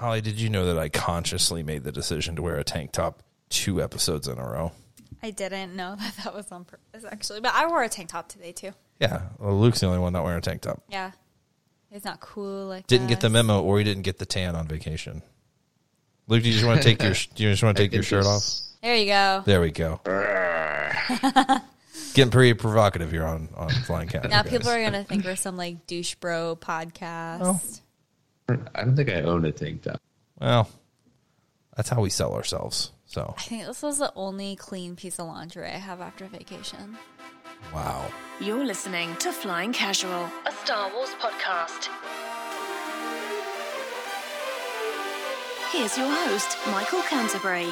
Holly, did you know that I consciously made the decision to wear a tank top two episodes in a row? I didn't know that that was on purpose, actually. But I wore a tank top today, too. Yeah, well, Luke's the only one not wearing a tank top. Yeah. It's not cool like Didn't get the us. memo, or he didn't get the tan on vacation. Luke, do you just want to take your do you just want to take your shirt off? There you go. There we go. Getting pretty provocative here on on Flying Cat. Now guys. people are going to think we're some like douche bro podcast. Oh. I don't think I own a tank top. well, that's how we sell ourselves. So I think this was the only clean piece of lingerie I have after vacation. wow. You're listening to Flying Casual, a Star Wars podcast. Here's your host, Michael Canterbury.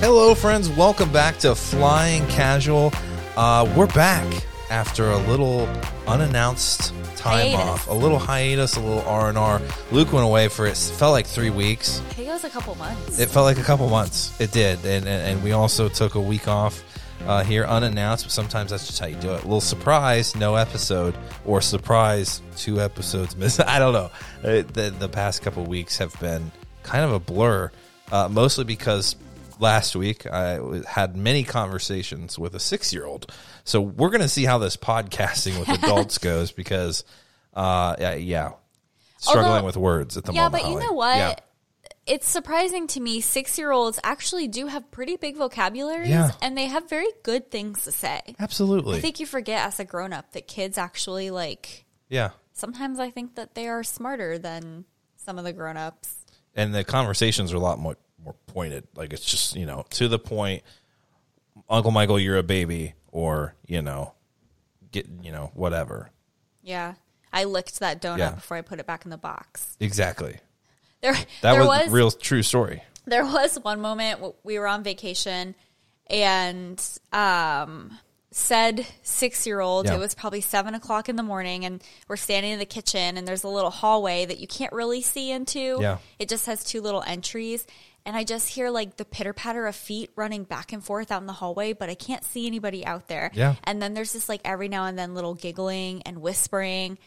Hello, friends. Welcome back to Flying Casual. Uh, we're back after a little unannounced time Hiatus. off, a little hiatus, a little R and R. Luke went away for it. Felt like three weeks. I think it was a couple months. It felt like a couple months. It did, and and, and we also took a week off uh, here unannounced. But sometimes that's just how you do it. A little surprise, no episode, or surprise, two episodes missing. I don't know. Uh, The the past couple weeks have been kind of a blur, uh, mostly because last week I had many conversations with a six year old. So we're gonna see how this podcasting with adults goes because, uh, yeah, yeah struggling Although- with words at the yeah, moment. but you Holly. know what? Yeah. It's surprising to me. Six year olds actually do have pretty big vocabularies, Yeah. and they have very good things to say. Absolutely. I think you forget as a grown up that kids actually like. yeah. Sometimes I think that they are smarter than some of the grown ups. and the conversations are a lot more more pointed. Like it's just you know to the point. Uncle Michael, you're a baby, or you know, get you know whatever. Yeah, I licked that donut Yeah. before I put it back in the box. Exactly. There, That there was, was a real true story. there was one moment we were on vacation and um said six year old Yeah. it was probably seven o'clock in the morning and we're standing in the kitchen and there's a little hallway that you can't really see into Yeah. it just has two little entries and i just hear like the pitter patter of feet running back and forth out in the hallway but i can't see anybody out there Yeah. and then there's this like every now and then little giggling and whispering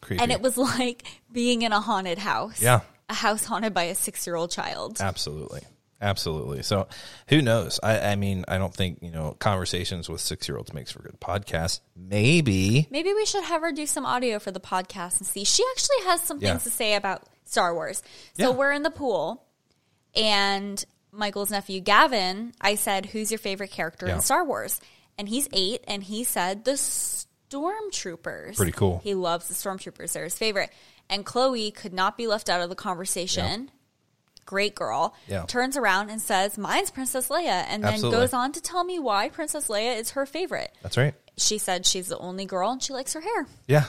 Creepy. and it was like being in a haunted house Yeah. a house haunted by a six year old child absolutely, absolutely. So who knows? I, I mean, I don't think you know conversations with six year olds makes for good podcasts. Maybe. Maybe we should have her do some audio for the podcast and see. She actually has some Yeah. things to say about Star Wars. So Yeah. we're in the pool, and Michael's nephew Gavin, I said, "Who's your favorite character Yeah. in Star Wars?" And he's eight, and he said the Stormtroopers. Pretty cool. He loves the Stormtroopers; they're his favorite. And Chloe could not be left out of the conversation. Great girl. Yeah. Turns around and says, "Mine's Princess Leia," and then Absolutely. goes on to tell me why Princess Leia is her favorite That's right. she said she's the only girl and she likes her hair. Yeah,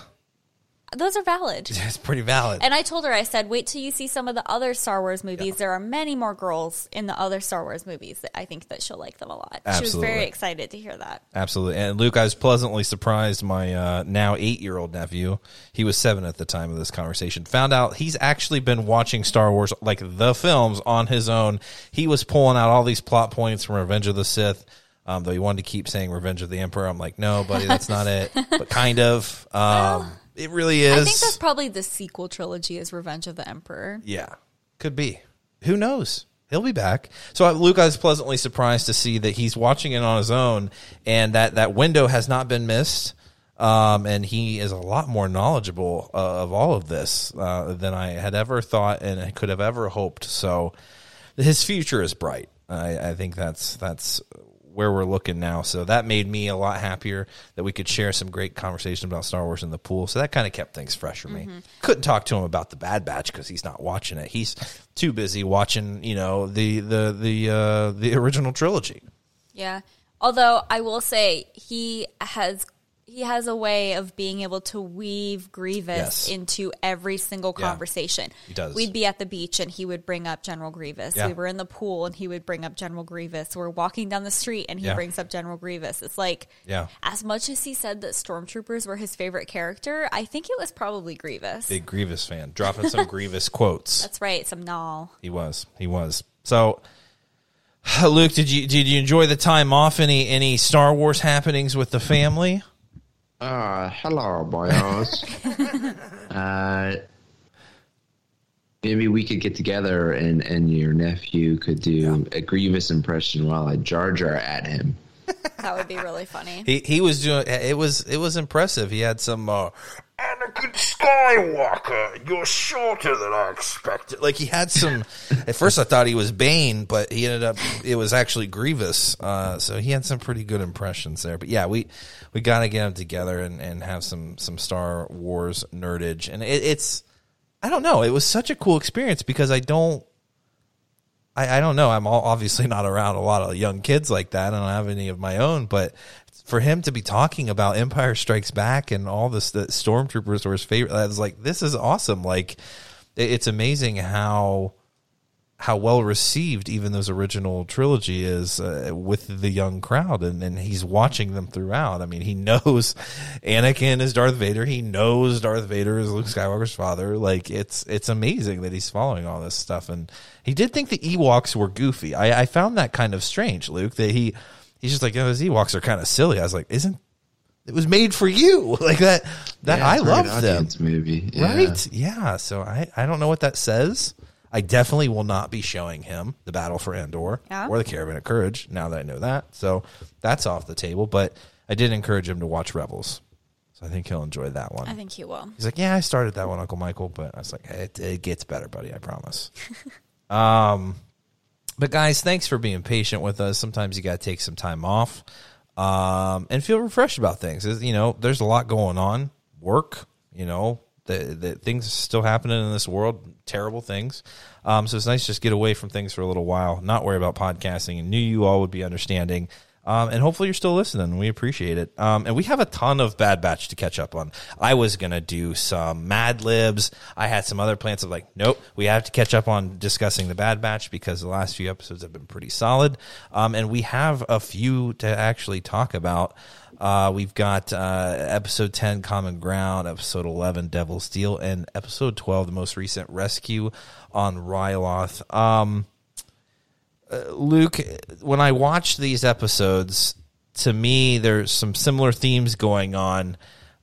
Those are valid. it's pretty valid. And I told her, I said, wait till you see some of the other Star Wars movies. There are many more girls in the other Star Wars movies that I think that she'll like them a lot. She was very excited to hear that. Absolutely. And Luke, I was pleasantly surprised. My uh, now eight year old nephew, he was seven at the time of this conversation, found out he's actually been watching Star Wars, like the films, on his own. He was pulling out all these plot points from Revenge of the Sith. Um, though he wanted to keep saying Revenge of the Emperor. I'm like, no, buddy, that's not it. But kind of. Um, it really is. I think that's probably the sequel trilogy is Revenge of the Emperor. Yeah, could be. Who knows? He'll be back. So uh, Luke, I was pleasantly surprised to see that he's watching it on his own, and that that window has not been missed. Um, and he is a lot more knowledgeable uh, of all of this uh, than I had ever thought and I could have ever hoped. So his future is bright. I, I think that's that's where we're looking now. So that made me a lot happier that we could share some great conversation about Star Wars in the pool. So that kind of kept things fresh for me. Couldn't talk to him about the Bad Batch because he's not watching it. He's too busy watching, you know, the the the uh, the original trilogy. Yeah. Although I will say he has he has a way of being able to weave Grievous Yes. into every single Yeah, conversation. he does. We'd be at the beach and he would bring up General Grievous. Yeah. We were in the pool and he would bring up General Grievous. We're walking down the street and he Yeah. brings up General Grievous. It's like Yeah. as much as he said that stormtroopers were his favorite character, I think it was probably Grievous. Big Grievous fan, dropping some Grievous quotes. That's right, some null. He was. He was. So, Luke, did you did you enjoy the time off? Any any Star Wars happenings with the family? Uh, hello, boys. uh, Maybe we could get together and, and your nephew could do a Grievous impression while I Jar Jar at him. That would be really funny. He he was doing it was it was impressive. He had some uh, Anakin Skywalker, you're shorter than I expected. Like he had some. at first, I thought he was Bane, but he ended up it was actually Grievous. Uh, so he had some pretty good impressions there. But yeah, we we got to get them together and, and have some some Star Wars nerdage. And it, it's I don't know. It was such a cool experience because I don't. I, I don't know. I'm all, obviously not around a lot of young kids like that. I don't have any of my own, but for him to be talking about Empire Strikes Back and all this, the stormtroopers were his favorite. I was like, this is awesome. Like, it's amazing how how well received even those original trilogy is uh, with the young crowd and, and he's watching them throughout. I mean, he knows Anakin is Darth Vader. He knows Darth Vader is Luke Skywalker's father. Like it's, it's amazing that he's following all this stuff. And he did think the Ewoks were goofy. I, I found that kind of strange, Luke, that he, he's just like, oh, those Ewoks are kind of silly. I was like, isn't, it was made for you like that, that Yeah, I it's a love them. audience movie. Yeah. Right. Yeah. So I, I don't know what that says. I definitely will not be showing him the Battle for Andor Yeah. or the Caravan of Courage now that I know that. So that's off the table. But I did encourage him to watch Rebels. So I think he'll enjoy that one. I think he will. He's like, Yeah, I started that one, Uncle Michael. But I was like, It, it gets better, buddy. I promise. um, but guys, thanks for being patient with us. Sometimes you got to take some time off um, and feel refreshed about things. You know, there's a lot going on. Work, you know, the, the things still happening in this world, terrible things. Um, so it's nice to just get away from things for a little while, not worry about podcasting. And knew you all would be understanding. Um, and hopefully you're still listening. We appreciate it. Um, and we have a ton of Bad Batch to catch up on. I was going to do some Mad Libs. I had some other plans of like, nope, we have to catch up on discussing the Bad Batch because the last few episodes have been pretty solid. Um, and we have a few to actually talk about. Uh, we've got uh, episode 10, Common Ground, episode 11, Devil's Deal, and episode 12, the most recent Rescue on Ryloth. Um, Luke, when I watch these episodes, to me, there's some similar themes going on.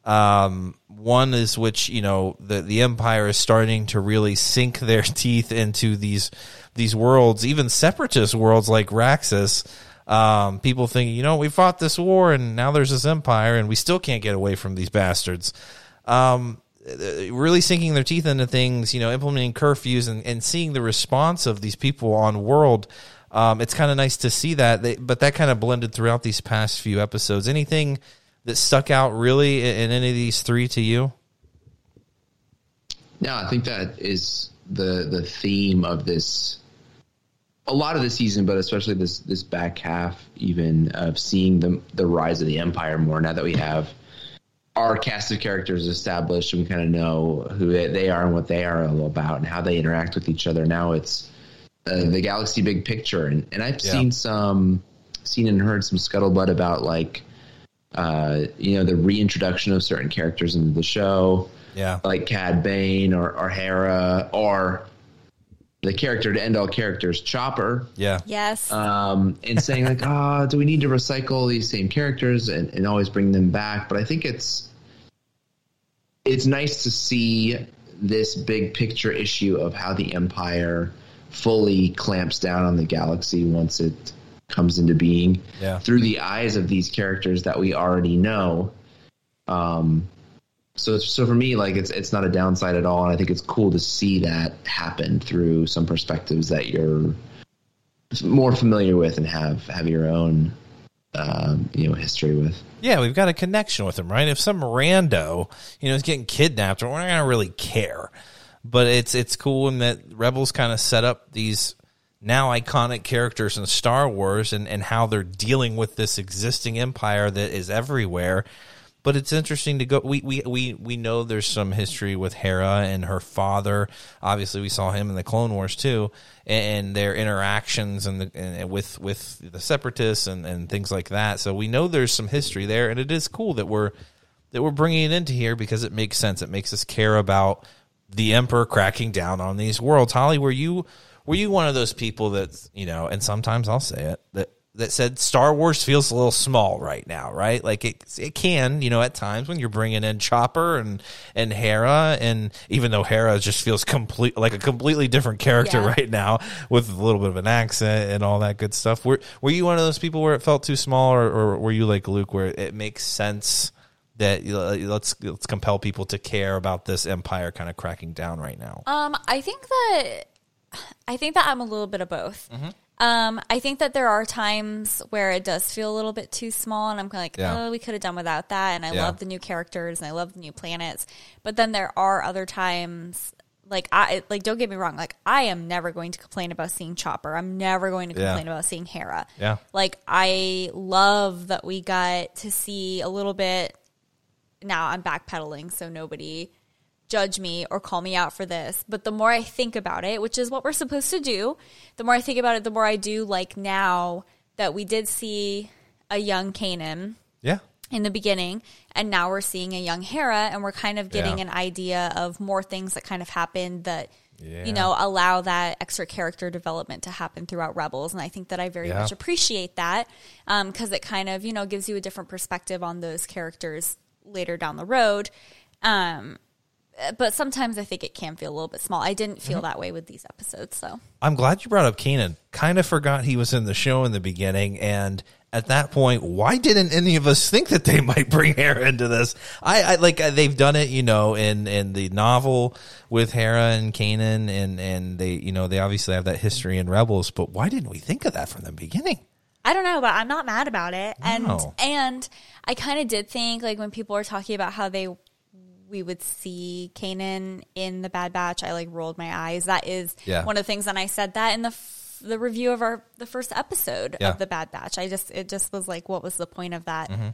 Um, one is which you know the the Empire is starting to really sink their teeth into these these worlds, even separatist worlds like Raxus. Um, people think, you know, we fought this war and now there's this empire and we still can't get away from these bastards. Um, really sinking their teeth into things, you know, implementing curfews and, and seeing the response of these people on world. Um, it's kind of nice to see that, they, but that kind of blended throughout these past few episodes. Anything that stuck out really in, in any of these three to you? No, I think that is the the theme of this. A lot of the season, but especially this this back half, even of seeing the the rise of the empire more. Now that we have our cast of characters established, and we kind of know who they- they are and what they are all about, and how they interact with each other. Now it's uh, the galaxy big picture, and and I've Yeah. seen some, seen and heard some scuttlebutt about like, uh, you know, the reintroduction of certain characters into the show Yeah. like Cad Bane or, or Hera or the character to end all characters, Chopper, Yeah. Yes. um, and saying like, ah, do we need to recycle these same characters and, and always bring them back? But I think it's it's nice to see this big picture issue of how the Empire fully clamps down on the galaxy once it comes into being Yeah. through the eyes of these characters that we already know. Um, so so for me, like it's it's not a downside at all, and I think it's cool to see that happen through some perspectives that you're more familiar with and have have your own um, you know history with. Yeah, we've got a connection with him, right? If some rando, you know, is getting kidnapped, we're not gonna really care. But it's it's cool in that Rebels kind of set up these now iconic characters in Star Wars and, and how they're dealing with this existing empire that is everywhere. But it's interesting to go. We, we we we know there's some history with Hera and her father. Obviously, we saw him in the Clone Wars too, and their interactions and, the, and with with the Separatists and, and things like that. So we know there's some history there, and it is cool that we're that we're bringing it into here because it makes sense. It makes us care about the Emperor cracking down on these worlds. Holly, were you were you one of those people that you know? And sometimes I'll say it that that said Star Wars feels a little small right now, right? Like it, it can, you know, at times when you're bringing in Chopper and and Hera, and even though Hera just feels complete like a completely different character Yeah. right now with a little bit of an accent and all that good stuff. Were were you one of those people where it felt too small, or, or were you like Luke, where it makes sense? That uh, let's let's compel people to care about this empire kind of cracking down right now. Um, I think that I think that I'm a little bit of both. Um, I think that there are times where it does feel a little bit too small, and I'm kind of like, Yeah. oh, we could have done without that. And I Yeah. love the new characters, and I love the new planets. But then there are other times, like I like, don't get me wrong, like I am never going to complain about seeing Chopper. I'm never going to Yeah. complain about seeing Hera. Yeah. like I love that we got to see a little bit. Now I'm backpedaling, so nobody judge me or call me out for this. But the more I think about it, which is what we're supposed to do, the more I think about it, the more I do like now that we did see a young Kanan. Yeah, in the beginning, and now we're seeing a young Hera, and we're kind of getting Yeah. an idea of more things that kind of happened that. Yeah. You know, allow that extra character development to happen throughout Rebels, and I think that I very Yeah. much appreciate that um, because it kind of you know gives you a different perspective on those characters later down the road. Um, but sometimes I think it can feel a little bit small. I didn't Mm-hmm. feel that way with these episodes, so I'm glad you brought up Keenan. Kind of forgot he was in the show in the beginning, and at that point, why didn't any of us think that they might bring Hera into this? I, I like uh, they've done it, you know, in in the novel with Hera and Kanan, and and they, you know, they obviously have that history in Rebels. But why didn't we think of that from the beginning? I don't know, but I'm not mad about it. And No. and I kind of did think like when people were talking about how they we would see Kanan in the Bad Batch, I like rolled my eyes. That is Yeah. one of the things, and I said that in the f- the review of our the first episode Yeah. of the Bad Batch. I just it just was like, what was the point of that? Mm-hmm.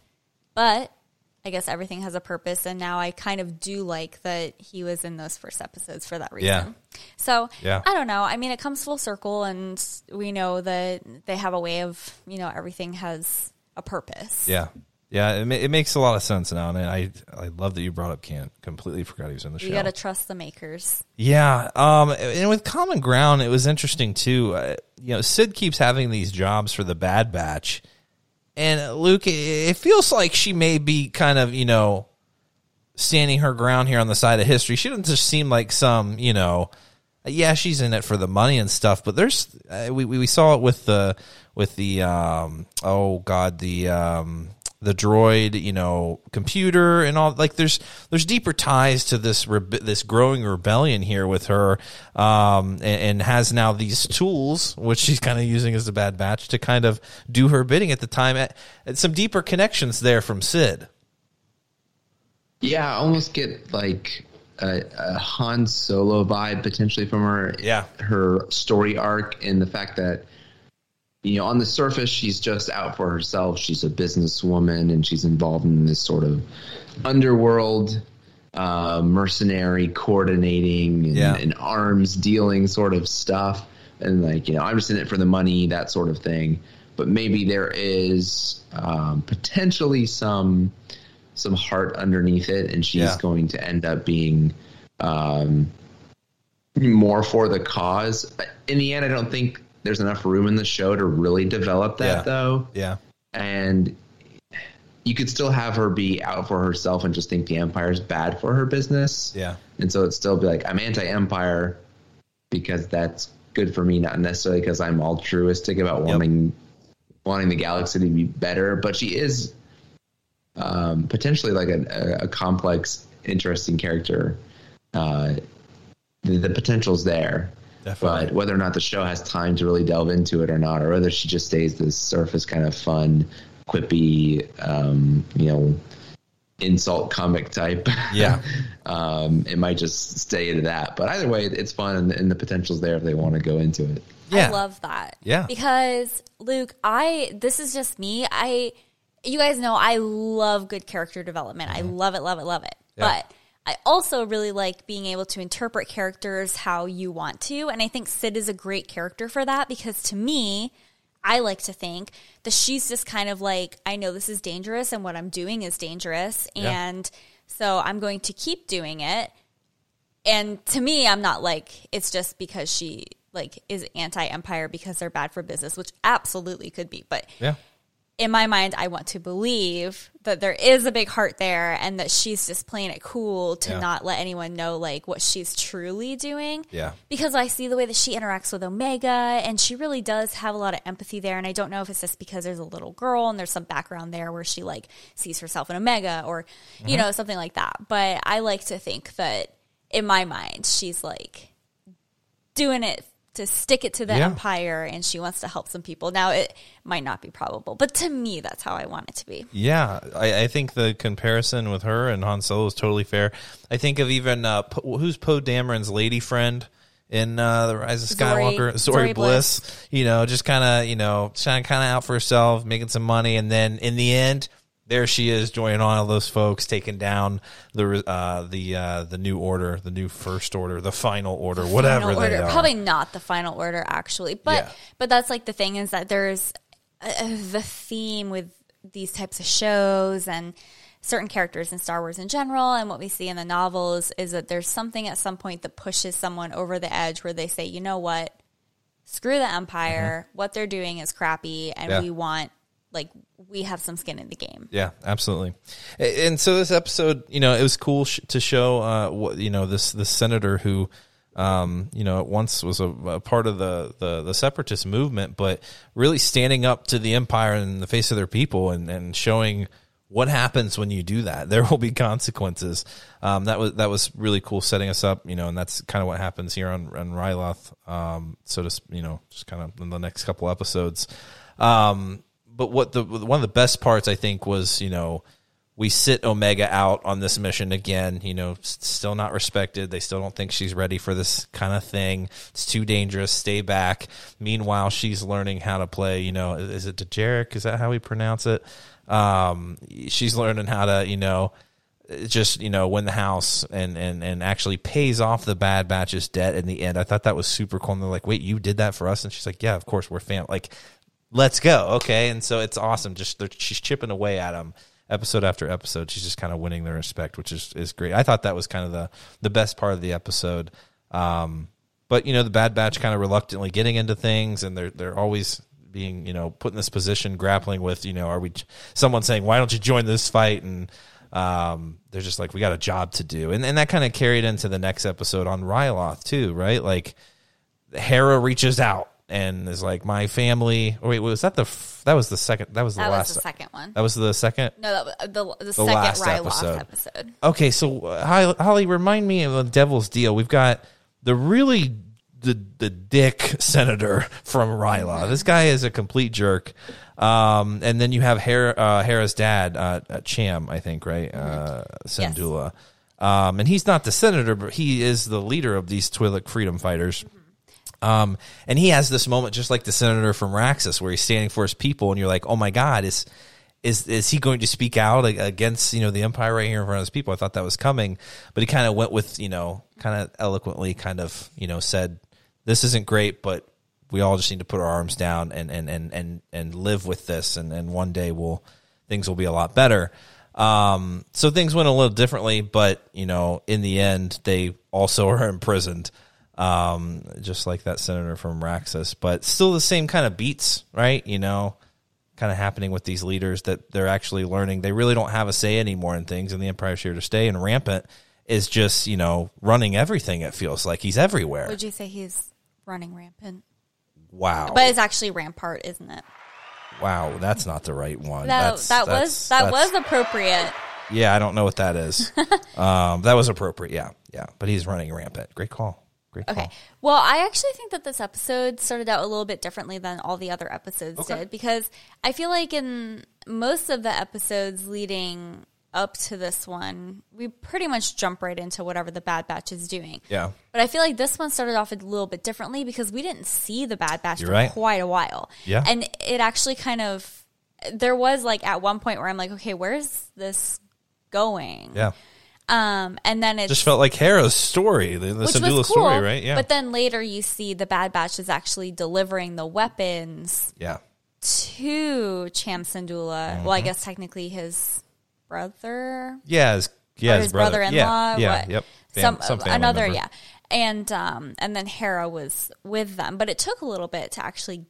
But I guess everything has a purpose, and now I kind of do like that he was in those first episodes for that reason. Yeah. So Yeah. I don't know. I mean, it comes full circle, and we know that they have a way of you know everything has a purpose. Yeah, yeah, it, ma- it makes a lot of sense now, and I I love that you brought up Keenan. Completely forgot he was in the show. You got to trust the makers. Yeah, um, and with Common Ground, it was interesting too. Uh, you know, Sid keeps having these jobs for the Bad Batch, and Luke, it- feels like she may be kind of you know standing her ground here on the side of history. She doesn't just seem like some you know. Yeah, she's in it for the money and stuff, but there's uh, we we saw it with the with the um oh god the um the droid you know computer and all like there's there's deeper ties to this rebe- this growing rebellion here with her um and, and has now these tools which she's kind of using as a bad batch to kind of do her bidding at the time at, at some deeper connections there from Sid Yeah, I almost get like a, a Han Solo vibe potentially from her. Yeah. her story arc and the fact that you know on the surface she's just out for herself. She's a businesswoman and she's involved in this sort of underworld uh, mercenary coordinating and, Yeah. and arms dealing sort of stuff. And like you know, I'm just in it for the money, that sort of thing. But maybe there is um, potentially some some heart underneath it, and she's Yeah. going to end up being um, more for the cause. In the end, I don't think there's enough room in the show to really develop that, Yeah. though. yeah And you could still have her be out for herself and just think the Empire's bad for her business. yeah And so it'd still be like, I'm anti Empire because that's good for me, not necessarily because I'm altruistic about Yep. wanting wanting the galaxy to be better. But she is um, potentially like a, a, a complex, interesting character. Uh, the, the potential's there. Definitely. But whether or not the show has time to really delve into it or not, or whether she just stays this surface kind of fun, quippy, um, you know, insult comic type. Yeah. um, it might just stay into that. But either way, it's fun and, and the potential's there if they want to go into it. yeah I love that. Yeah. Because Luke, I this is just me. I you guys know I love good character development. I love it, love it, love it. Mm-hmm. Yeah. But I also really like being able to interpret characters how you want to. And I think Sid is a great character for that because to me, I like to think that she's just kind of like, I know this is dangerous and what I'm doing is dangerous. Yeah. And so I'm going to keep doing it. And to me, I'm not like, it's just because she like is anti-empire because they're bad for business, which absolutely could be. But Yeah. In my mind, I want to believe that there is a big heart there and that she's just playing it cool to Yeah. not let anyone know like what she's truly doing. Yeah. Because I see the way that she interacts with Omega and she really does have a lot of empathy there. And I don't know if it's just because there's a little girl and there's some background there where she like sees herself in Omega or, Mm-hmm. you know, something like that. But I like to think that in my mind, she's like doing it to stick it to the Yeah. empire and she wants to help some people. Now it might not be probable, but to me that's how I want it to be. Yeah, I, I think the comparison with her and Han Solo is totally fair. I think of even uh, Po- who's Poe Dameron's lady friend in uh, the Rise of Skywalker, Zori Bliss. Bliss. You know, just kind of you know, kind of out for herself, making some money, and then in the end. There she is, joining all those folks, taking down the uh, the uh, the new order, the new first order, the final order, whatever Final they order. are. Probably not the final order actually, but Yeah. but that's like the thing is that there's uh, the theme with these types of shows and certain characters in Star Wars in general and what we see in the novels is that there's something at some point that pushes someone over the edge where they say, "You know what? Screw the empire. What they're doing is crappy and Mm-hmm. Yeah. we want like we have some skin in the game." Yeah, absolutely. And so this episode, you know, it was cool sh- to show, uh, what you know, this this senator who, um, you know, at once was a, a part of the, the the separatist movement, but really standing up to the empire in the face of their people and and showing what happens when you do that. There will be consequences. Um, that was that was really cool, setting us up, you know, and that's kind of what happens here on on Ryloth. Um, so just you know, just kind of in the next couple episodes. Um, but what the one of the best parts I think was you know we sit Omega out on this mission again. You know, still not respected. They still don't think she's ready for this kind of thing. It's too dangerous. Stay back. Meanwhile, she's learning how to play. You know, is it Dejarik? Is that how we pronounce it? Um, she's learning how to you know just you know win the house and and and actually pays off the bad batch's debt in the end. I thought that was super cool. And they're like, "Wait, you did that for us?" And she's like, "Yeah, of course, we're fam. Like, let's go, okay." And so it's awesome. Just she's chipping away at him episode after episode. She's just kind of winning their respect, which is is great. I thought that was kind of the the best part of the episode. Um, but you know, the Bad Batch kind of reluctantly getting into things, and they're they're always being you know put in this position, grappling with you know, are we someone saying why don't you join this fight and um, they're just like we got a job to do, and and that kind of carried into the next episode on Ryloth too, right? Like Hera reaches out and is like, my family. Oh wait, was that the f- that was the second? That was the That last. was the second one. That was the second. No, that was the, the, second last episode. episode. Okay, so uh, Holly, remind me of the Devil's Deal. We've got the really the the dick senator from Ryloth. This guy is a complete jerk. Um, and then you have Hera, uh, Hera's dad, uh, uh, Cham, I think, right? Uh, Syndulla. Um, and he's not the senator, but he is the leader of these Twi'lek freedom fighters. Um, and he has this moment just like the senator from Raxus, where he's standing for his people, and you're like, "Oh my God, is is is he going to speak out against you know the empire right here in front of his people?" I thought that was coming, but he kind of went with you know, kind of eloquently, kind of you know, said, "This isn't great, but we all just need to put our arms down and and and and and live with this, and and one day we'll things will be a lot better." Um, so things went a little differently, but you know, in the end, they also are imprisoned um, just like that senator from Raxus, but still the same kind of beats, right? You know, kind of happening with these leaders that they're actually learning. They really don't have a say anymore in things, and the Empire's here to stay. And Rampant is just, you know, running everything. It feels like he's everywhere. Would you say he's running rampant? wow, But it's actually Rampart, isn't it? wow, that's not the right one. That That's- that that's- was that was appropriate. Yeah, I don't know what that is. um, that was appropriate. Yeah, yeah, but he's running rampant. Great call. Great call. Okay. Well, I actually think that this episode started out a little bit differently than all the other episodes did because I feel like in most of the episodes leading up to this one, we pretty much jump right into whatever the Bad Batch is doing. Yeah. But I feel like this one started off a little bit differently because we didn't see the Bad Batch You're for right. quite a while. Yeah. And it actually kind of there was like at one point where I'm like, okay, where's this going? Yeah. Um, and then it Just felt like Hera's story, the, the Syndulla cool, story, right? Yeah. But then later you see the Bad Batch is actually delivering the weapons yeah. to Cham Syndulla. Well, I guess technically his brother Yeah, his, yeah, or his, his brother-in-law. Yeah, yeah what? yep. Fam- Some, some another, member. yeah. and um, and then Hera was with them, but it took a little bit to actually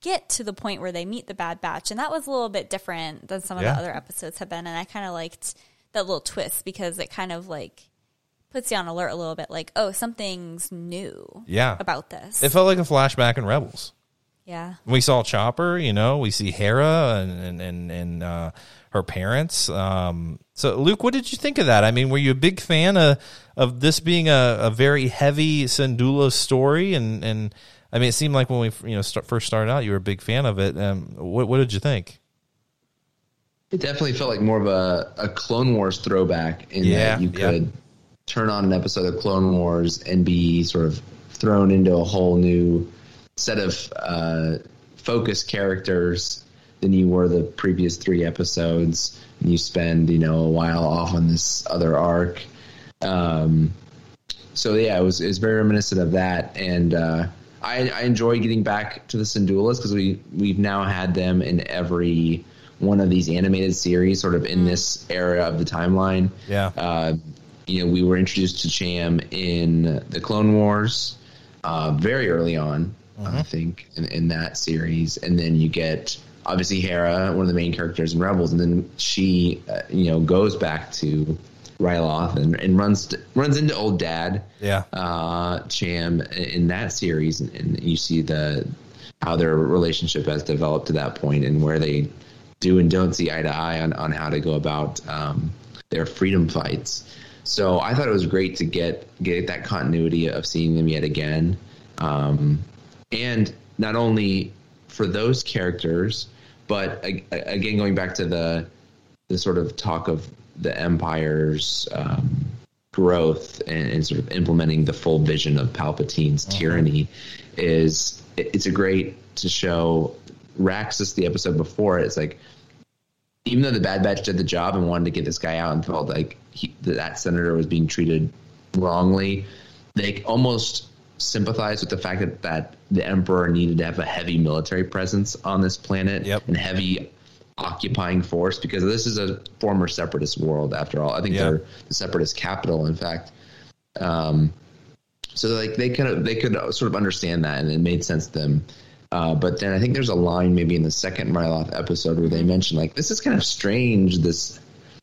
get to the point where they meet the Bad Batch, and that was a little bit different than some of Yeah. the other episodes have been. And I kind of liked that little twist because it kind of like puts you on alert a little bit, like oh, something's new, Yeah. about this. It felt like a flashback in Rebels. yeah, We saw Chopper, you know, we see Hera and and and, and uh, her parents. Um, so, Luke, what did you think of that? I mean, were you a big fan of of this being a, a very heavy Syndulla story? And and I mean, it seemed like when we you know start, first started out, you were a big fan of it. Um, what what did you think? It definitely felt like more of a, a Clone Wars throwback in Yeah, that you yeah. could turn on an episode of Clone Wars and be sort of thrown into a whole new set of uh, focus characters than you were the previous three episodes. And you spend, you know, a while off on this other arc. Um, so yeah, it was it was very reminiscent of that, and uh, I, I enjoy getting back to the Syndullas because we we've now had them in every one of these animated series, sort of in this era of the timeline. Yeah. Uh, you know, we were introduced to Cham in the Clone Wars uh, very early on, I think, in, in that series, and then you get obviously Hera, one of the main characters in Rebels, and then she, uh, you know, goes back to Ryloth and, and runs runs into old dad Yeah. uh, Cham in that series, and, and you see the how their relationship has developed to that point, and where they do and don't see eye to eye on, on how to go about um, their freedom fights. So I thought it was great to get get that continuity of seeing them yet again, um, and not only for those characters, but again going back to the the sort of talk of the empire's um, growth and, and sort of implementing the full vision of Palpatine's tyranny is it- it's a great to show Raxus the episode before it's like even though the Bad Batch did the job and wanted to get this guy out and felt like he, that senator was being treated wrongly, they almost sympathized with the fact that, that the Emperor needed to have a heavy military presence on this planet Yep. and heavy occupying force because this is a former separatist world after all. I think Yeah. they're the separatist capital, in fact. Um, so like they could they could sort of understand that and it made sense to them. Uh, but then I think there's a line maybe in the second Ryloth episode where they mention like this is kind of strange this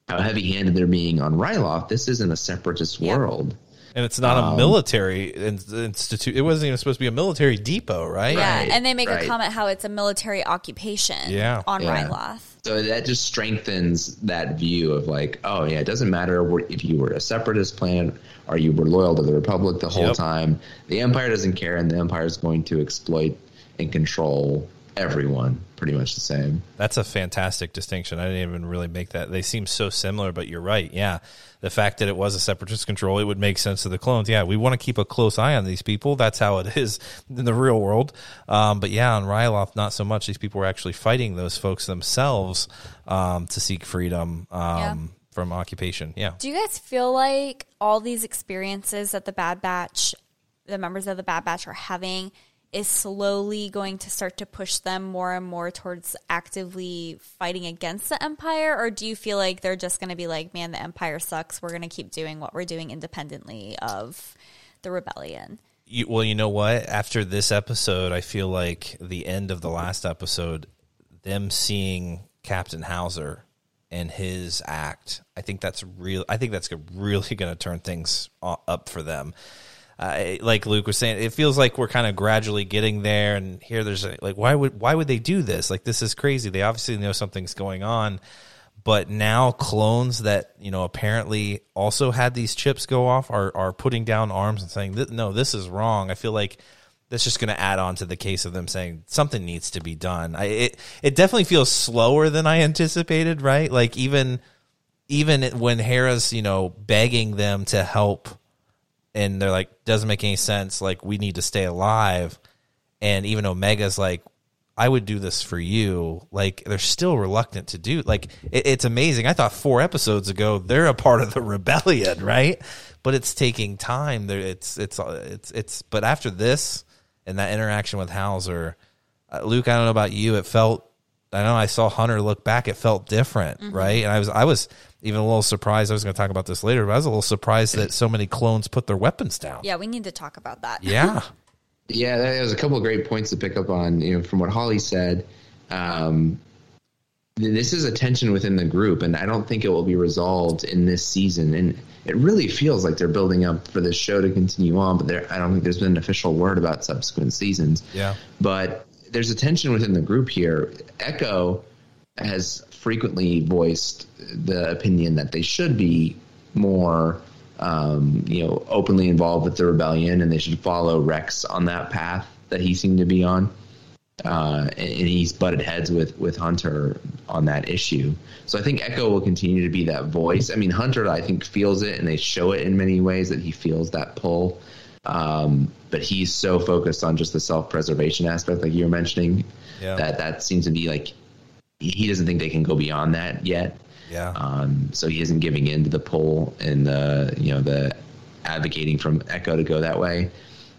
how heavy handed they're being on Ryloth. This isn't a separatist Yeah. world. And it's not a military in- institute. It wasn't even supposed to be a military depot, right? yeah, Right, and they make right. a comment how it's a military occupation. Yeah. on Yeah. Ryloth. So that just strengthens that view of like, oh yeah, it doesn't matter if you were a separatist planet or you were loyal to the Republic the whole Yep. time. The Empire doesn't care, and the Empire is going to exploit and control everyone. Pretty much the same. That's a fantastic distinction. I didn't even really make that. They seem so similar, but you're right. Yeah. The fact that it was a separatist control, it would make sense to the clones. Yeah. We want to keep a close eye on these people. That's how it is in the real world. Um, but yeah, on Ryloth, not so much. These people were actually fighting those folks themselves um, to seek freedom um, Yeah. from occupation. Yeah. Do you guys feel like all these experiences that the Bad Batch, the members of the Bad Batch are having, is slowly going to start to push them more and more towards actively fighting against the Empire? Or do you feel like they're just going to be like, man, the Empire sucks. We're going to keep doing what we're doing independently of the rebellion? You, well, you know what? After this episode, I feel like the end of the last episode, them seeing Captain Hauser and his act, I think that's real. I think that's really going to turn things uh, up for them. Uh, like Luke was saying, it feels like we're kind of gradually getting there. And here, there's a, like, why would why would they do this? Like, this is crazy. They obviously know something's going on but now clones that you know apparently also had these chips go off are are putting down arms and saying no this is wrong i feel like that's just going to add on to the case of them saying something needs to be done I, it it definitely feels slower than i anticipated right like even even when hera's you know begging them to help and they're like doesn't make any sense. Like we need to stay alive. And even omega's like i would do this for you. Like they're still reluctant to do like it, it's amazing. I thought four episodes ago they're a part of the rebellion right? But it's taking time. There it's it's it's it's but after this and that interaction with hauser uh, luke i don't know about you. It felt I know I saw Hunter look back. It felt different, right? And I was, I was, even a little surprised. I was going to talk about this later, but I was a little surprised that so many clones put their weapons down. Yeah, we need to talk about that. Yeah. Yeah, there's a couple of great points to pick up on. You know, from what Holly said, um, this is a tension within the group, and I don't think it will be resolved in this season. And it really feels like they're building up for this show to continue on, but there, I don't think there's been an official word about subsequent seasons. Yeah. But there's a tension within the group here. Echo has frequently voiced the opinion that they should be more, um, you know, openly involved with the rebellion, and they should follow Rex on that path that he seemed to be on. Uh, and, and he's butted heads with with Hunter on that issue. So I think Echo will continue to be that voice. I mean, Hunter, I think, feels it, and they show it in many ways that he feels that pull. Um, but he's so focused on just the self preservation aspect, like you were mentioning, Yeah. that that seems to be like he doesn't think they can go beyond that yet. Yeah. Um, so he isn't giving in to the pull and the you know the advocating from Echo to go that way.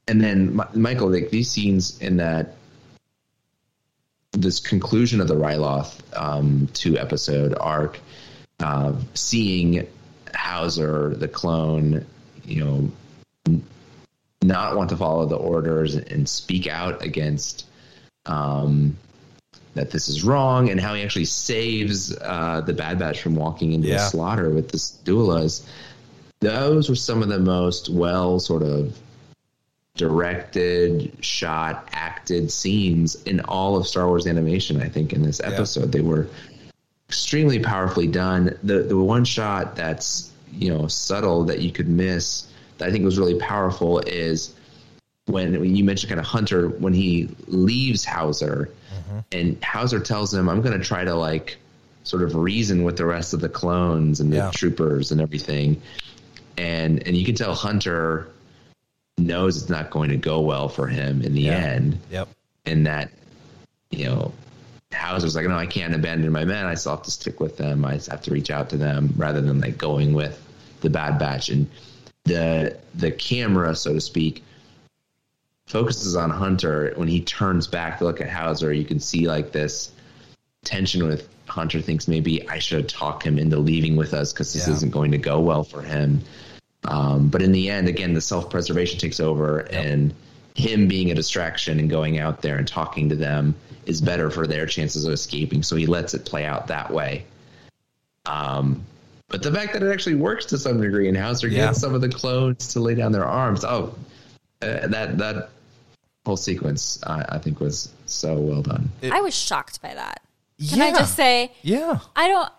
And then Mi- Michael, like these scenes in that this conclusion of the Ryloth um, two episode arc, uh, seeing Hauser the clone, you know, n- not want to follow the orders and speak out against um, that this is wrong, and how he actually saves uh, the Bad Batch from walking into Yeah. a slaughter with the doulas. Those were some of the most well sort of directed, shot, acted scenes in all of Star Wars animation. I think in this episode they were extremely powerfully done. The the one shot that's you know subtle that you could miss that I think was really powerful is when, when you mentioned kind of Hunter when he leaves Hauser Mm-hmm. and Hauser tells him, "I'm going to try to like sort of reason with the rest of the clones and the Yeah. troopers and everything," and and you can tell Hunter knows it's not going to go well for him in the Yeah. end Yep. and that you know Hauser's like, no, I can't abandon my men. I still have to stick with them. I have to reach out to them rather than like going with the Bad Batch. And the the camera, so to speak, focuses on Hunter when he turns back to look at Hauser. You can see like this tension with Hunter thinks maybe I should talk him into leaving with us because this Yeah. isn't going to go well for him. Um, but in the end, again, the self preservation takes over, and him being a distraction and going out there and talking to them is better for their chances of escaping. So he lets it play out that way. Um, but the fact that it actually works to some degree, and Hauser Yeah. gets some of the clones to lay down their arms, oh, uh, that that whole sequence, I I think, was so well done. I was shocked by that. Can yeah. I just say Yeah. I don't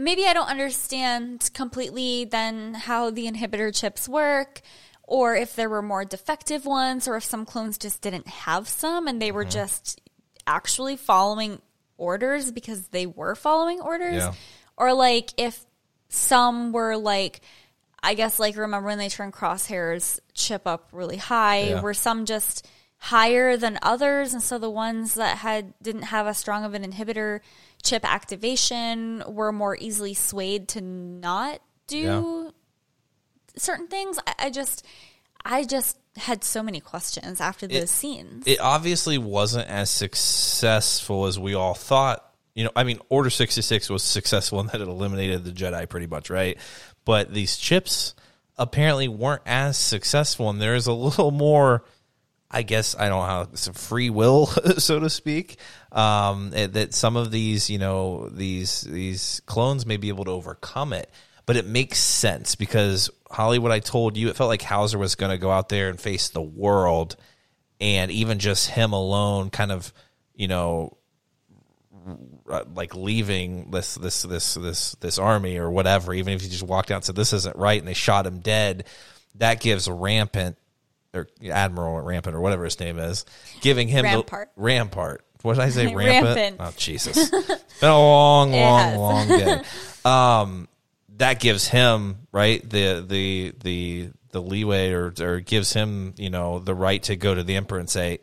maybe I don't understand completely then how the inhibitor chips work or if there were more defective ones or if some clones just didn't have some and they were mm-hmm. just actually following orders because they were following orders Yeah. or like if some were like I guess like remember when they turn Crosshair's chip up really high Yeah. were some just higher than others and so the ones that had didn't have as strong of an inhibitor chip activation were more easily swayed to not do certain things I, I just i just had so many questions after those scenes it obviously wasn't as successful as we all thought. You know, I mean, Order 66 was successful in that it eliminated the Jedi pretty much, right? But these chips apparently weren't as successful, and there's a little more, I guess, I don't know how, some free will, so to speak, um, that some of these, you know, these, these clones may be able to overcome it. But it makes sense because, Hollywood, I told you, it felt like Hauser was going to go out there and face the world and even just him alone kind of you know uh, like leaving this this this this this army or whatever even if he just walked out and said this isn't right and they shot him dead that gives rampant or admiral rampant or whatever his name is giving him Rampart. the rampart. What did i say rampant, Rampant. oh jesus. Been a long long long day. Um that gives him right the the the the leeway or or gives him you know the right to go to the emperor and say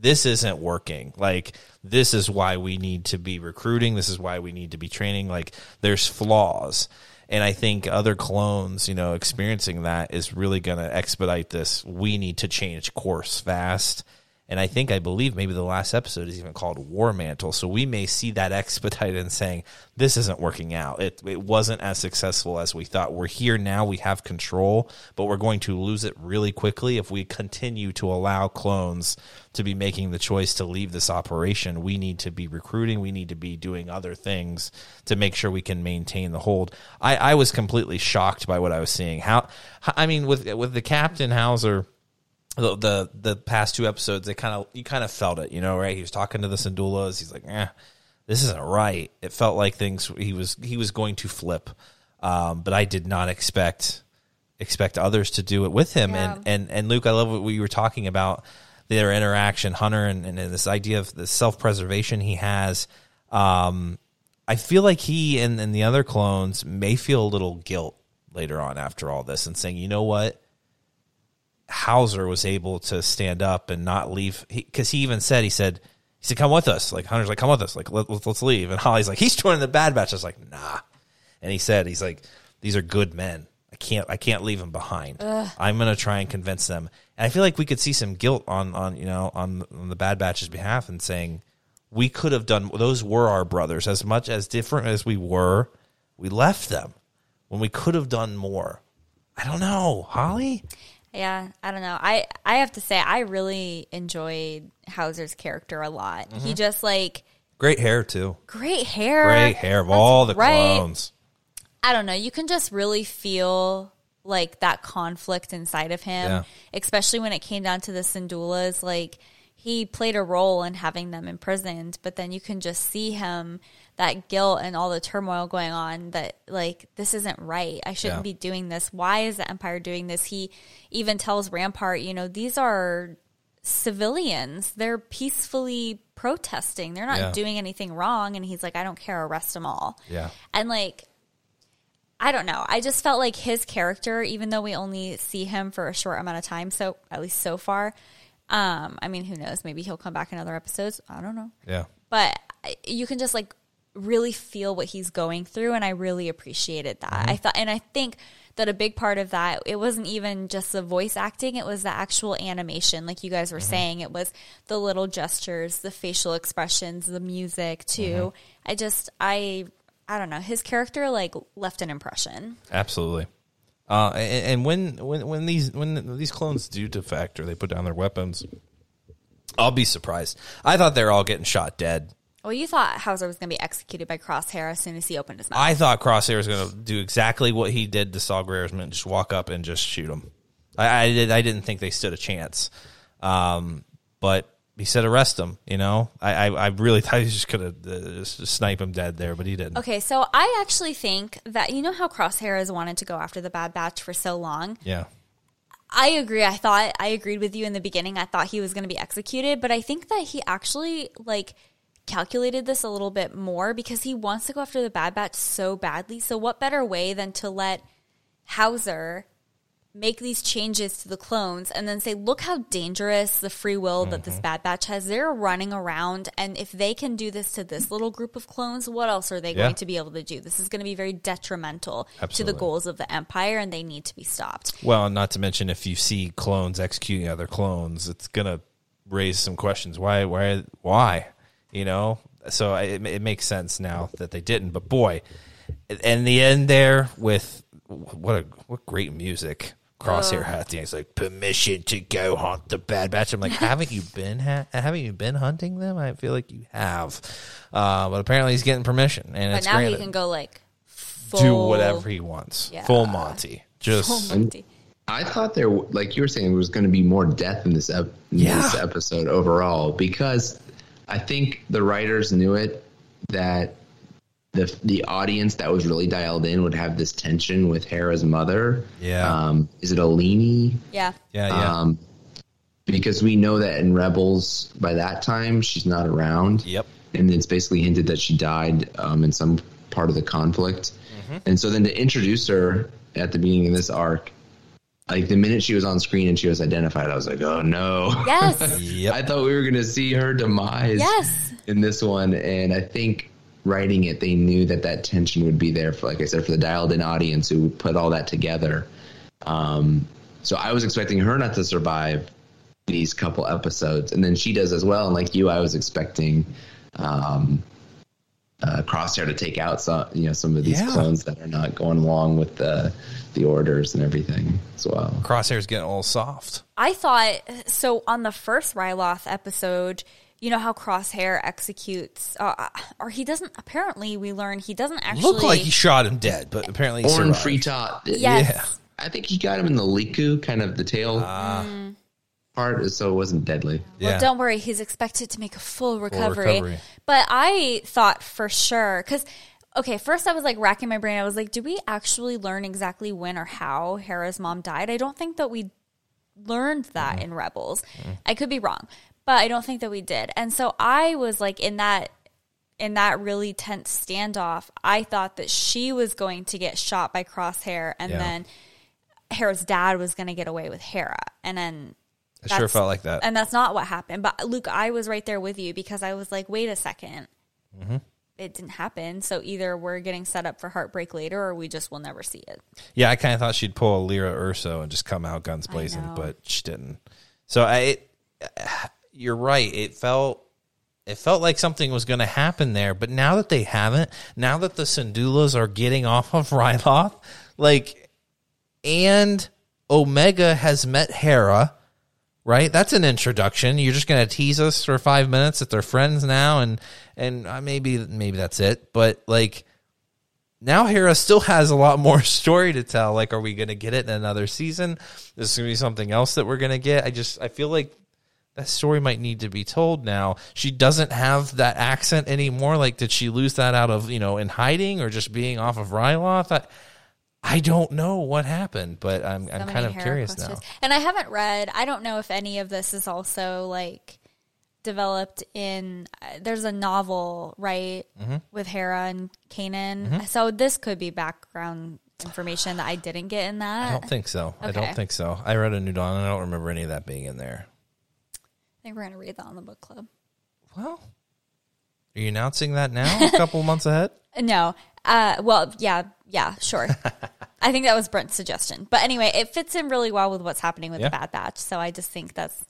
this isn't working. Like this is why we need to be recruiting. This is why we need to be training. Like there's flaws. And i think other clones you know experiencing that is really going to expedite this. We need to change course fast And I think I believe maybe the last episode is even called War Mantle. So we may see that expedited in saying this isn't working out. It it wasn't as successful as we thought. We're here now. We have control, but we're going to lose it really quickly if we continue to allow clones to be making the choice to leave this operation. We need to be recruiting. We need to be doing other things to make sure we can maintain the hold. I, I was completely shocked by what I was seeing. How I mean with with the captain Hauser the, the the past two episodes, they kind of you kind of felt it, you know, right? He was talking to the Syndullas. He's like, eh, this isn't right. It felt like things he was he was going to flip, um, but I did not expect expect others to do it with him. Yeah. And and and Luke, I love what we were talking about their interaction, Hunter, and, and this idea of the self preservation he has. Um, I feel like he and, and the other clones may feel a little guilt later on after all this and saying, you know what? Hauser was able to stand up and not leave. Because he, even said he said he said come with us. Like Hunter's like come with us. Like let, us let's leave. And Holly's like he's joining the Bad Batch. I was like nah. And he said he's like these are good men. I can't I can't leave them behind. I'm gonna try and convince them. And I feel like we could see some guilt on on you know on, on the Bad Batch's behalf and saying we could have done those were our brothers. As much as different as we were we left them. When we could have done more. I don't know. Holly Yeah, I don't know. I I have to say I really enjoyed Hauser's character a lot. Mm-hmm. He just like great hair too great hair. great hair of That's all the right. clones. I don't know. You can just really feel like that conflict inside of him, Yeah. especially when it came down to the Syndullas. Like he played a role in having them imprisoned, but then you can just see him that guilt and all the turmoil going on that like this isn't right. I shouldn't Yeah. be doing this. Why is the empire doing this? He even tells Rampart, you know, these are civilians. They're peacefully protesting. They're not Yeah. doing anything wrong and he's like I don't care, arrest them all. Yeah. And like I don't know. I just felt like his character, even though we only see him for a short amount of time, so at least so far. Um, I mean, who knows? Maybe he'll come back in other episodes. I don't know. Yeah. But you can just like really feel what he's going through, and I really appreciated that. Mm-hmm. I thought, and I think that a big part of that it wasn't even just the voice acting; it was the actual animation, like you guys were mm-hmm. saying. It was the little gestures, the facial expressions, the music too. Mm-hmm. I just, I, I don't know. His character like left an impression. Absolutely. Uh, and, and when when when these when these clones do defect or they put down their weapons, I'll be surprised. I thought they were all getting shot dead. Well, you thought Hauser was going to be executed by Crosshair as soon as he opened his mouth. I thought Crosshair was going to do exactly what he did to Saw Gerrera's just walk up and just shoot him. I, I did. I didn't think they stood a chance. Um, but he said arrest him. You know, I I, I really thought he was just going to uh, snipe him dead there, but he didn't. Okay, so I actually think that you know how Crosshair has wanted to go after the Bad Batch for so long. Yeah. I agree. I thought I agreed with you in the beginning. I thought he was going to be executed, but I think that he actually like calculated this a little bit more because he wants to go after the Bad Batch so badly. So what better way than to let Hauser make these changes to the clones and then say, look how dangerous the free will that this mm-hmm. Bad Batch has. They're running around, and if they can do this to this little group of clones, what else are they Yeah. going to be able to do? This is going to be very detrimental to the goals of the Empire, and they need to be stopped. Well, not to mention if you see clones executing other clones, it's gonna raise some questions. Why? Why? Why? You know. So I- it, it makes sense now that they didn't. But boy, in the end, there with what a what great music. Crosshair hat. at the end. It's like permission to go hunt the Bad Batch. I'm like, haven't you been ha- haven't you been hunting them? I feel like you have, uh, but apparently he's getting permission, and But it's now granted. he can go like full, do whatever he wants, Yeah. full Monty. Just full Monty. I thought there, like you were saying, there was going to be more death in this, ep- in this episode overall because I think the writers knew it that the the audience that was really dialed in would have this tension with Hera's mother. Yeah. Um, is it Eleni? Yeah. yeah, yeah, Um, because we know that in Rebels by that time she's not around. yep. and it's basically hinted that she died um, in some part of the conflict. And so then to introduce her at the beginning of this arc, like the minute she was on screen and she was identified, I was like, oh no. Yes. Yep. I thought we were going to see her demise Yes. in this one. And I think writing it, they knew that that tension would be there for, like I said, for the dialed in audience who would put all that together. Um, so I was expecting her not to survive these couple episodes, and then she does as well. And like you, I was expecting um, uh, Crosshair to take out some, you know, some of these Yeah. clones that are not going along with the the orders and everything as well. Crosshair's getting a little soft. I thought so on the first Ryloth episode. You know how Crosshair executes, uh, or he doesn't. Apparently, we learn he doesn't actually look like he shot him dead, but apparently he Orn survived. Free Taa. Yes. Yeah. I think he got him in the lekku, kind of the tail Ah. Part, so it wasn't deadly. Well, don't worry, he's expected to make a full recovery. recovery. But I thought for sure because okay, first I was like racking my brain. I was like, do we actually learn exactly when or how Hera's mom died? I don't think that we learned that Mm-hmm. in Rebels. I could be wrong, but I don't think that we did. And so I was like in that in that really tense standoff, I thought that she was going to get shot by Crosshair and Yeah. then Hera's dad was going to get away with Hera. And then It sure felt like that. and that's not what happened. But Luke, I was right there with you because I was like, wait a 2nd Mm-hmm. It didn't happen. So either we're getting set up for heartbreak later or we just will never see it. Yeah, I kind of thought she'd pull a Lyra Erso and just come out guns blazing, but she didn't. So I, it, you're right. It felt, it felt like something was going to happen there, but now that they haven't, now that the Syndullas are getting off of Ryloth, like, and Omega has met Hera, right? That's an introduction. You're just going to tease us for five minutes that they're friends now, and and uh, maybe maybe that's it. But like now, Hera still has a lot more story to tell. Like, are we going to get it in another season? This Is going to be something else that we're going to get? I just I feel like that story might need to be told now. She doesn't have that accent anymore. Like, did she lose that out of you know in hiding or just being off of Ryloth? I, I don't know what happened, but I'm I'm kind of curious now. And I haven't read, I don't know if any of this is also like developed in, uh, there's a novel, right, Mm-hmm. with Hera and Kanan. So this could be background information that I didn't get in that. I don't think so. I don't think so. I read a New Dawn, and I don't remember any of that being in there. I think we're going to read that on the book club. Well, are you announcing that now? A couple months ahead? No. Uh, well, yeah, yeah, sure. I think that was Brent's suggestion. But anyway, it fits in really well with what's happening with Yeah. the Bad Batch. So I just think that's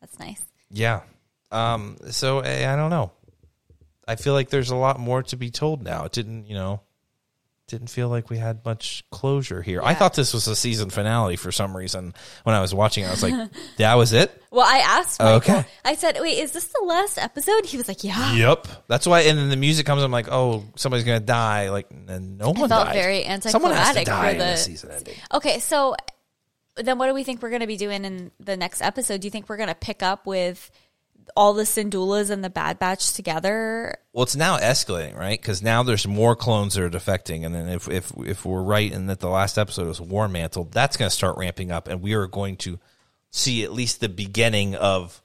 that's nice. Yeah. Um. So eh, I don't know. I feel like there's a lot more to be told now. It didn't, you know, didn't feel like we had much closure here. I thought this was a season finale for some reason. When I was watching, it, I was like, "That was it." Well, I asked Michael. Okay. I said, "Wait, is this the last episode?" He was like, "Yeah." Yep. That's why. And then the music comes. I'm like, "Oh, somebody's gonna die." Like, and no one felt died. very Someone has to anticlimactic die for the season ending. Okay, so then what do we think we're going to be doing in the next episode? Do you think we're going to pick up with all the Syndullas and the Bad Batch together? Well, it's now escalating, right? Because now there's more clones that are defecting, and then if if if we're right in that the last episode was War Mantle, that's going to start ramping up, and we are going to see at least the beginning of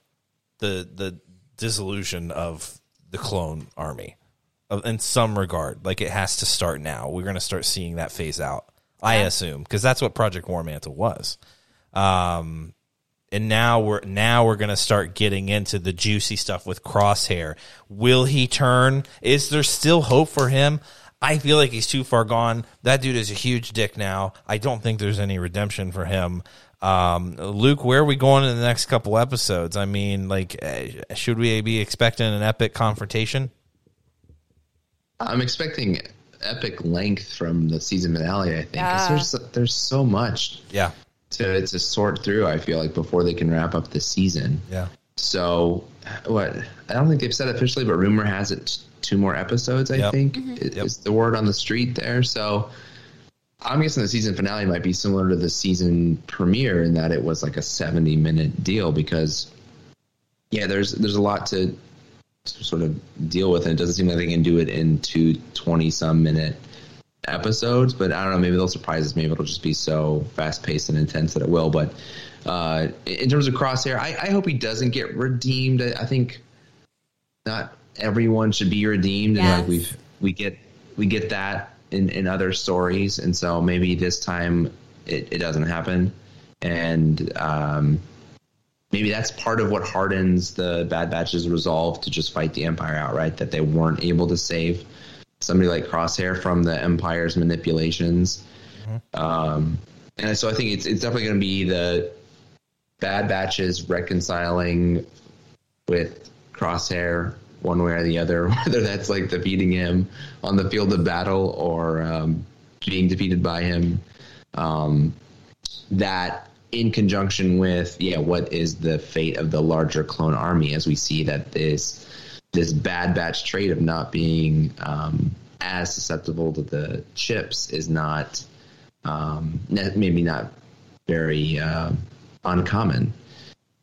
the the dissolution of the clone army, in some regard. Like it has to start now. We're going to start seeing that phase out. I assume because that's what Project War Mantle was. Um, and now we're now we're going to start getting into the juicy stuff with Crosshair. Will he turn? Is there still hope for him? I feel like he's too far gone. That dude is a huge dick now. I don't think there's any redemption for him. Um, Luke, where are we going in the next couple episodes? I mean, like, uh, should we be expecting an epic confrontation? I'm expecting epic length from the season finale. I think Yeah. there's there's so much Yeah, to to sort through. I feel like before they can wrap up the season. yeah. So what? I don't think they've said officially, but rumor has it two more episodes. I Yep. think mm-hmm. is Yep. the word on the street there. So I'm guessing the season finale might be similar to the season premiere in that it was like a 70 minute deal because yeah, there's there's a lot to, to sort of deal with, and it doesn't seem like they can do it in two 20 some minute episodes. But I don't know, maybe they'll surprise us. Maybe it'll just be so fast paced and intense that it will. But uh, in terms of Crosshair, I, I hope he doesn't get redeemed. I, I think not everyone should be redeemed, and like we've we get we get that in in other stories, and so maybe this time it, it doesn't happen, and um, maybe that's part of what hardens the Bad Batch's resolve to just fight the Empire outright. That they weren't able to save somebody like Crosshair from the Empire's manipulations. Um, and so I think it's it's definitely going to be the Bad Batches reconciling with Crosshair one way or the other, whether that's like defeating him on the field of battle or um, being defeated by him. Um, that in conjunction with yeah, what is the fate of the larger clone army as we see that this this Bad Batch trait of not being um, as susceptible to the chips is not um, maybe not very uh, uncommon.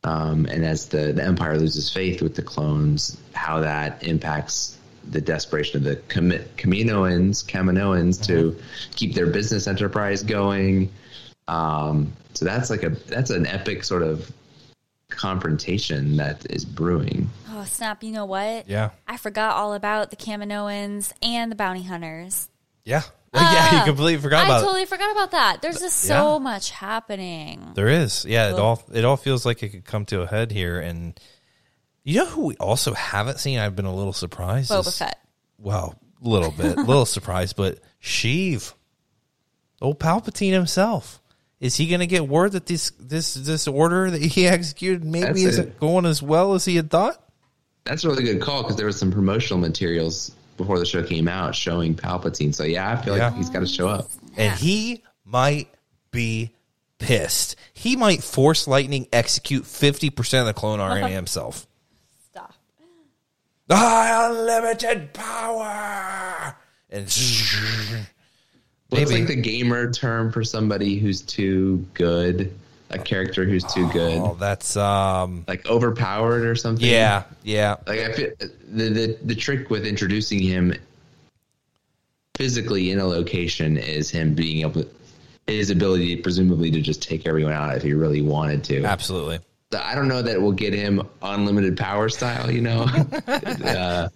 Um, and as the, the Empire loses faith with the clones, how that impacts the desperation of the Cam- Kaminoans, Kaminoans to keep their business enterprise going. Um, so that's like a that's an epic sort of confrontation that is brewing. Oh snap! You know what? Yeah. I forgot all about the Kaminoans and the bounty hunters. Yeah. yeah, you Ah, completely forgot I about it. totally forgot about that. There's just so Yeah. much happening. There is. Yeah, it all it all feels like it could come to a head here and you know who we also haven't seen? I've been a little surprised. Boba is- Fett. Well, a little bit, a little surprised, but Sheev, old Palpatine himself, is he going to get word that this this this order that he executed maybe That's isn't it. going as well as he had thought? That's a really good call because there was some promotional materials before the show came out showing Palpatine. So yeah, I feel Yeah. like he's got to show up. and he might be pissed. He might force lightning execute fifty percent of the clone army himself. Stop. Ah, unlimited power, and What's Maybe. like the gamer term for somebody who's too good? A character who's too good, oh, that's um, like overpowered or something. yeah, yeah, Like I feel the, the the trick with introducing him physically in a location is him being able to his ability presumably to just take everyone out if he really wanted to. absolutely. So I don't know that it will get him unlimited power style, you know, uh,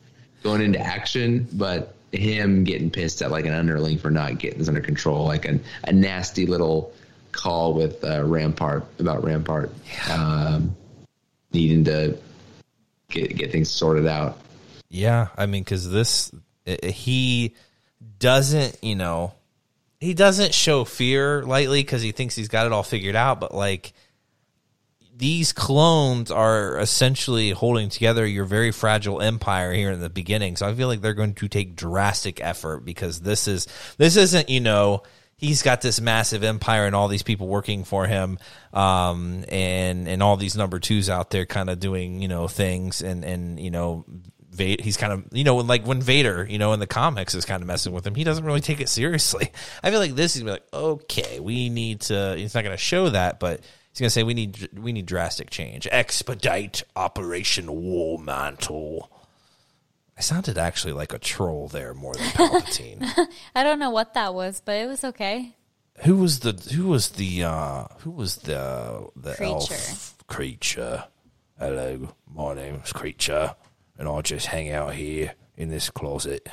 going into action, but him getting pissed at like an underling for not getting this under control, like an, a nasty little call with uh, Rampart about Rampart um, needing to get get things sorted out. Yeah, I mean, because this he doesn't, you know, he doesn't show fear lightly because he thinks he's got it all figured out. But like these clones are essentially holding together your very fragile empire here in the beginning. So I feel like they're going to take drastic effort because this is this isn't, you know. He's got this massive empire and all these people working for him, um, and and all these number twos out there, kind of doing you know things, and and you know he's kind of, you know, like when Vader, you know, in the comics is kind of messing with him, he doesn't really take it seriously. I feel like this is like, okay, we need to. He's not going to show that, but to say we need we need drastic change, expedite Operation War Mantle. I sounded actually like a troll there more than Palpatine. I don't know what that was, but it was okay. who was the who was the uh who was the the Kreacher. elf creature? Hello, my name's Kreacher, and I just hang out here in this closet.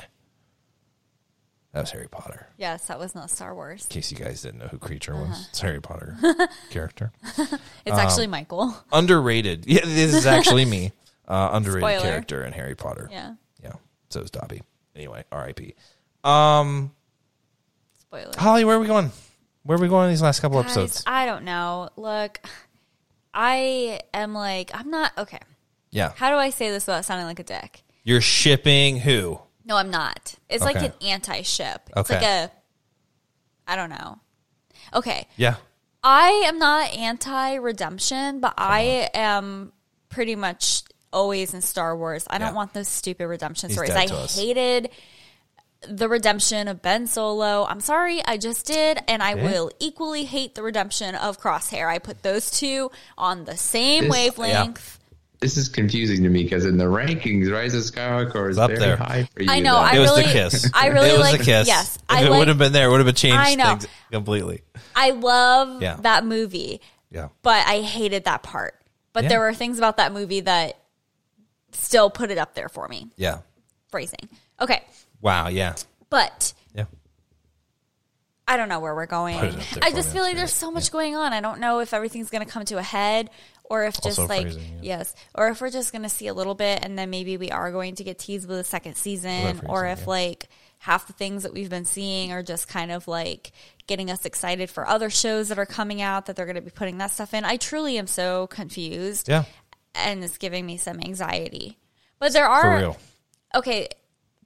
That was Harry Potter. Yes, that was not Star Wars. In case you guys didn't know who Kreacher Uh-huh. was, it's Harry Potter character. It's actually Michael. Underrated. Yeah, this is actually me. Uh, underrated Spoiler. character in Harry Potter. Yeah. yeah. So is Dobby. Anyway, R.I.P. Um, Spoiler. Holly, where are we going? Where are we going in these last couple Guys, episodes? I don't know. Look, I am like, I'm not okay. Yeah, How do I say this without sounding like a dick? you're shipping who? No, I'm not. It's like Okay. an anti-ship. It's Okay. like a, I don't know. Okay, Yeah, I am not anti-redemption, but I am pretty much always in Star Wars. I don't want those stupid redemption He's stories. dead I to us. hated the redemption of Ben Solo. I'm sorry, I just did, and I Okay. will equally hate the redemption of Crosshair. I put those two on the same This- wavelength. This is confusing to me because in the rankings, Rise of Skywalker is up very there. high for you. I know, though. I it was really- the kiss. I really it was like- the kiss. yes, if I it like- would have been there, it would have changed I know. things completely. I love Yeah. that movie, Yeah, but I hated that part. But Yeah. there were things about that movie that still put it up there for me. yeah. Phrasing. Okay. Wow. Yeah. But Yeah. I don't know where we're going. Put it up there I just feel like there's so much going on. I don't know if everything's going to come to a head or if just Also like phrasing, yeah. yes, or if we're just going to see a little bit and then maybe we are going to get teased with a second season or if yeah. like half the things that we've been seeing are just kind of like getting us excited for other shows that are coming out that they're going to be putting that stuff in. I truly am so confused. Yeah. And it's giving me some anxiety. But there For are real. Okay,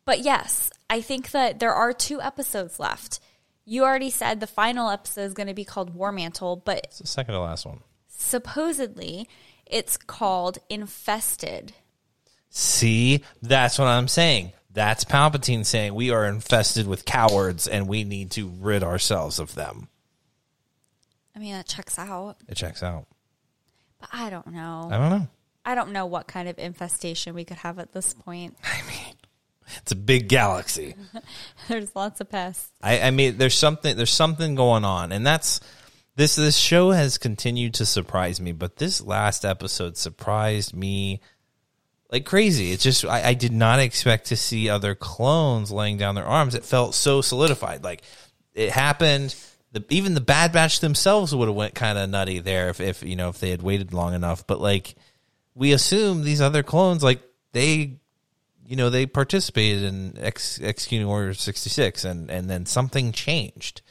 but yes, I think that there are two episodes left. You already said the final episode is going to be called War Mantle, but It's the second to last one. supposedly it's called Infested. See, that's what I'm saying. That's Palpatine saying we are infested with cowards and we need to rid ourselves of them. I mean, that checks out, It checks out. but I don't know. I don't know. I don't know what kind of infestation we could have at this point. It's a big galaxy. There's lots of pests. I, I mean, there's something there's something going on, and that's this this show has continued to surprise me, but this last episode surprised me like crazy. It's just I, I did not expect to see other clones laying down their arms. It felt so solidified. Like it happened. The, even the Bad Batch themselves would have went kind of nutty there if, if you know if they had waited long enough. But like we assume these other clones like they you know they participated in ex- executing order 66 and and then something changed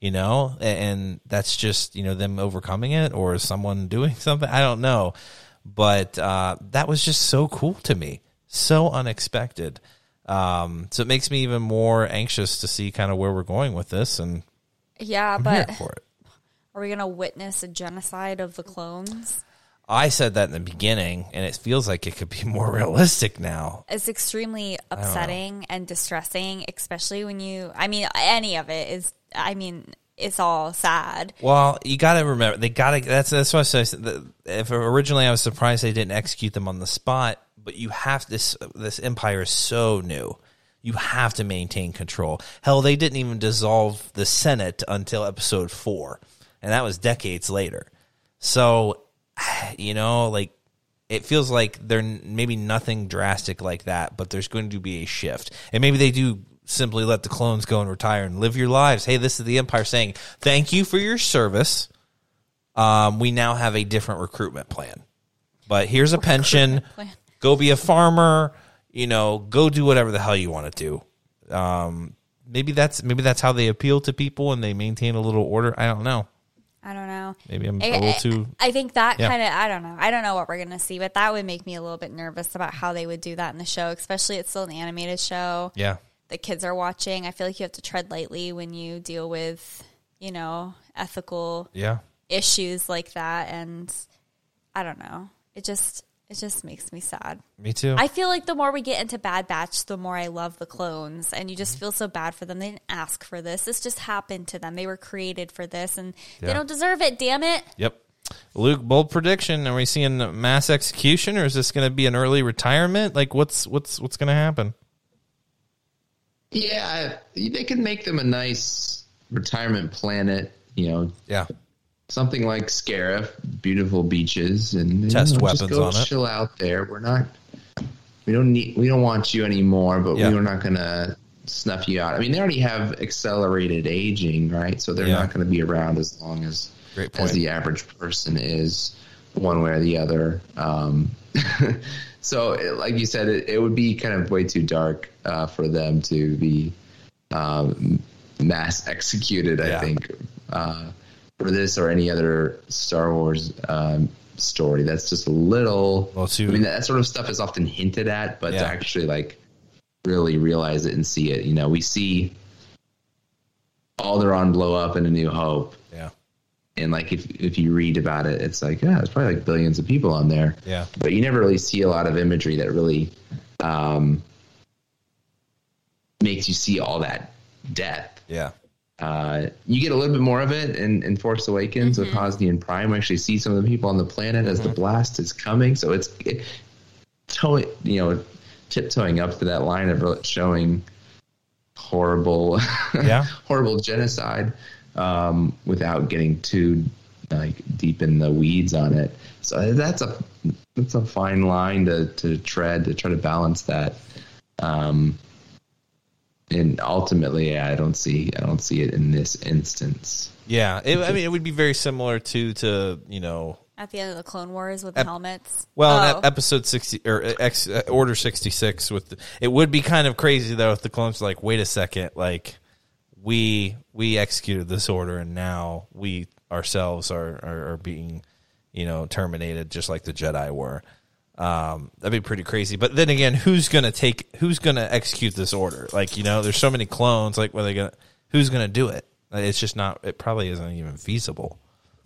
you know? A- and that's just you know them overcoming it or someone doing something? I don't know. But uh that was just so cool to me. So unexpected. Um so it makes me even more anxious to see kind of where we're going with this and Yeah, I'm but here for it. are we going to witness a genocide of the clones? I said that in the beginning and it feels like it could be more realistic now It's extremely upsetting and distressing, especially when you, I mean, any of it is, I mean, it's all sad. Well, you got to remember they got to. That's that's what I said. If originally I was surprised they didn't execute them on the spot, but you have this. This empire is so new. You have to maintain control. Hell, they didn't even dissolve the Senate until episode four, and that was decades later. So, you know, like it feels like there maybe nothing drastic like that, but there's going to be a shift, and maybe they do simply let the clones go and retire and live your lives. Hey, this is the Empire saying thank you for your service. Um, we now have a different recruitment plan, but here's a pension. Go be a farmer. You know, go do whatever the hell you want to do. Um, maybe that's maybe that's how they appeal to people and they maintain a little order. I don't know. I don't know. Maybe I'm I- a little too. I think that Yeah. kind of, I don't know. I don't know what we're going to see, but that would make me a little bit nervous about how they would do that in the show, especially it's still an animated show. Yeah. The kids are watching. I feel like you have to tread lightly when you deal with, you know, ethical Yeah. issues like that. And I don't know. It just, it just makes me sad. Me too. I feel like the more we get into Bad Batch, the more I love the clones, and you Mm-hmm. just feel so bad for them. They didn't ask for this. This just happened to them. They were created for this, and Yeah. they don't deserve it. Damn it! Yep. Luke, bold prediction. Are we seeing mass execution, or is this going to be an early retirement? Like, what's what's what's going to happen? Yeah, they can make them a nice retirement planet. You know, Yeah. Something like Scarif, beautiful beaches, and you Test know, just weapons go on it. Chill out there. We're not. We don't need. We don't want you anymore, but Yeah. we're not going to snuff you out. I mean, they already have accelerated aging, right? So they're Yeah. not going to be around as long as as the average person is, one way or the other. Um, so, it- like you said, it, it would be kind of way too dark uh, for them to be um, mass executed. I Yeah. think uh, for this or any other Star Wars um, story, that's just a little. Well, I mean, that sort of stuff is often hinted at, but Yeah. to actually like really realize it and see it, you know, we see Alderaan blow up in A New Hope Yeah. and like if if you read about it, it's like yeah, it's probably like billions of people on there. Yeah. But you never really see a lot of imagery that really um, makes you see all that death. Yeah. Uh, you get a little bit more of it in, in Force Awakens with Hosnian Prime. We actually see some of the people on the planet as the blast is coming. So it's it, toe, you know tiptoeing up to that line of showing horrible, Yeah. horrible genocide um, without getting too like deep in the weeds on it. So that's a that's a fine line to to tread to try to balance that. Um, and ultimately, I don't see I don't see it in this instance. Yeah. It, I mean, it would be very similar to to you know. At the end of the Clone Wars with the Ep- helmets. Well, Oh. episode sixty or uh, X, uh, Order sixty six, with the, it would be kind of crazy though if the clones were like, wait a second, like we we executed this order, and now we ourselves are are, are being, you know, terminated just like the Jedi were. Um, that'd be pretty crazy. But then again, who's gonna take? Who's gonna execute this order? Like, you know, there's so many clones. Like, what are they gonna? Who's gonna do it? It's just not. It probably isn't even feasible.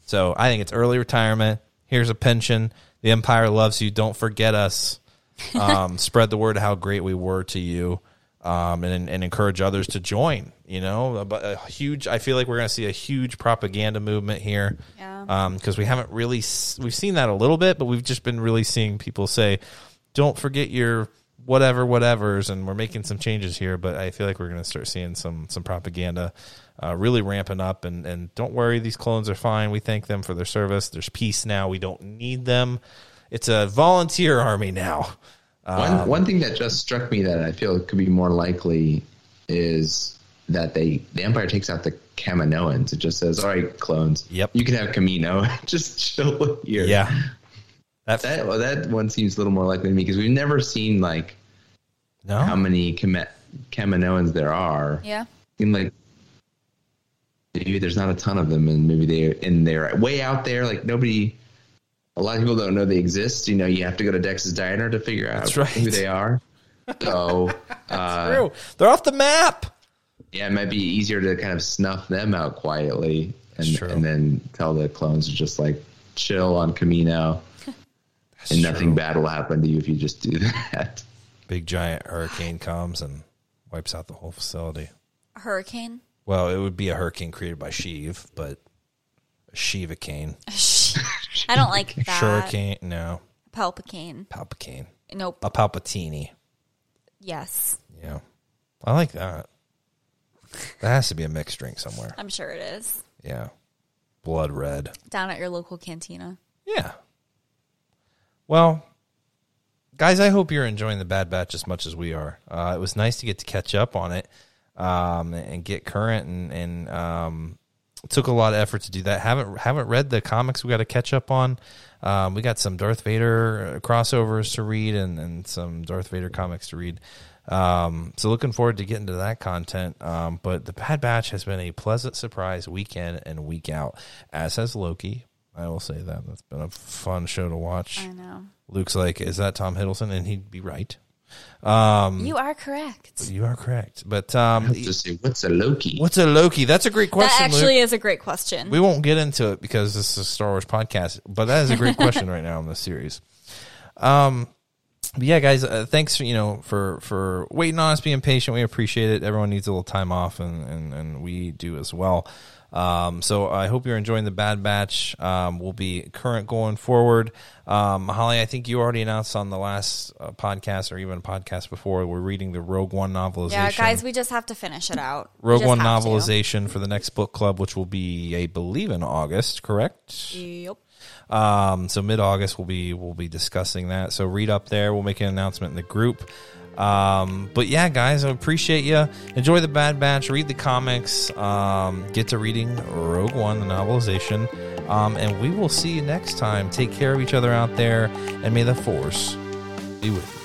So I think it's early retirement. Here's a pension. The Empire loves you. Don't forget us. Um, spread the word how great we were to you, um, and and encourage others to join. You know, but a huge. I feel like we're going to see a huge propaganda movement here. Yeah. Because we haven't really we've seen that a little bit, but we've just been really seeing people say, "Don't forget your whatever whatevers," and we're making some changes here. But I feel like we're going to start seeing some some propaganda uh, really ramping up. And and don't worry, these clones are fine. We thank them for their service. There's peace now. We don't need them. It's a volunteer army now. One um, one thing that just struck me that I feel could be more likely is that they the Empire takes out the Kaminoans. It just says, "All right, clones. Yep. you can have Kamino. just chill here." Yeah. That, that well, that one seems a little more likely to me because we've never seen like no. how many Kam- Kaminoans there are. Yeah. Seem like maybe there's not a ton of them, and maybe they're in there way out there. Like nobody, a lot of people don't know they exist. You know, you have to go to Dex's Diner to figure out right. who they are. So, uh, True. They're off the map. yeah, it might be easier to kind of snuff them out quietly, and and then tell the clones to just like chill on Kamino, and nothing true. bad will happen to you if you just do that. Big giant hurricane comes and wipes out the whole facility. A hurricane. Well, it would be a hurricane created by Sheev, but a Sheevacane. I don't like that. Hurricane, no. Palpatine. Palpatine. Nope. A Palpatini. Yes. Yeah. I like that. That has to be a mixed drink somewhere. I'm sure it is. Yeah. Blood red. Down at your local cantina. Yeah. Well, guys, I hope you're enjoying the Bad Batch as much as we are. Uh, it was nice to get to catch up on it um, and get current, and, and um, it took a lot of effort to do that. haven't haven't read the comics we got to catch up on. Um, we got some Darth Vader crossovers to read and, and some Darth Vader comics to read. Um, so looking forward to getting to that content. Um, but the Bad Batch has been a pleasant surprise week in and week out, as has Loki. I will say that that's been a fun show to watch. I know. Luke's like, "Is that Tom Hiddleston?" And he'd be right. Um, You are correct. you are correct. But um, Just say, what's a Loki? what's a Loki? That's a great question. that actually Luke. is a great question. We won't get into it because this is a Star Wars podcast, but that is a great question right now in this series. Um, but yeah, guys, uh, thanks you know for for waiting on us, being patient. We appreciate it. Everyone needs a little time off, and and, and we do as well. Um, so I hope you're enjoying the Bad Batch. Um, we'll be current going forward. Um, Holly, I think you already announced on the last uh, podcast or even podcast before we're reading the Rogue One novelization. yeah, guys, we just have to finish it out. Rogue One have to. novelization for the next book club, which will be, I believe, in August. Correct. Yep. Um, so mid August we'll be we'll be discussing that. So read up there. We'll make an announcement in the group. Um, but yeah, guys, I appreciate you. Enjoy the Bad Batch. Read the comics. Um, get to reading Rogue One, the novelization. Um, and we will see you next time. Take care of each other out there, and may the Force be with you.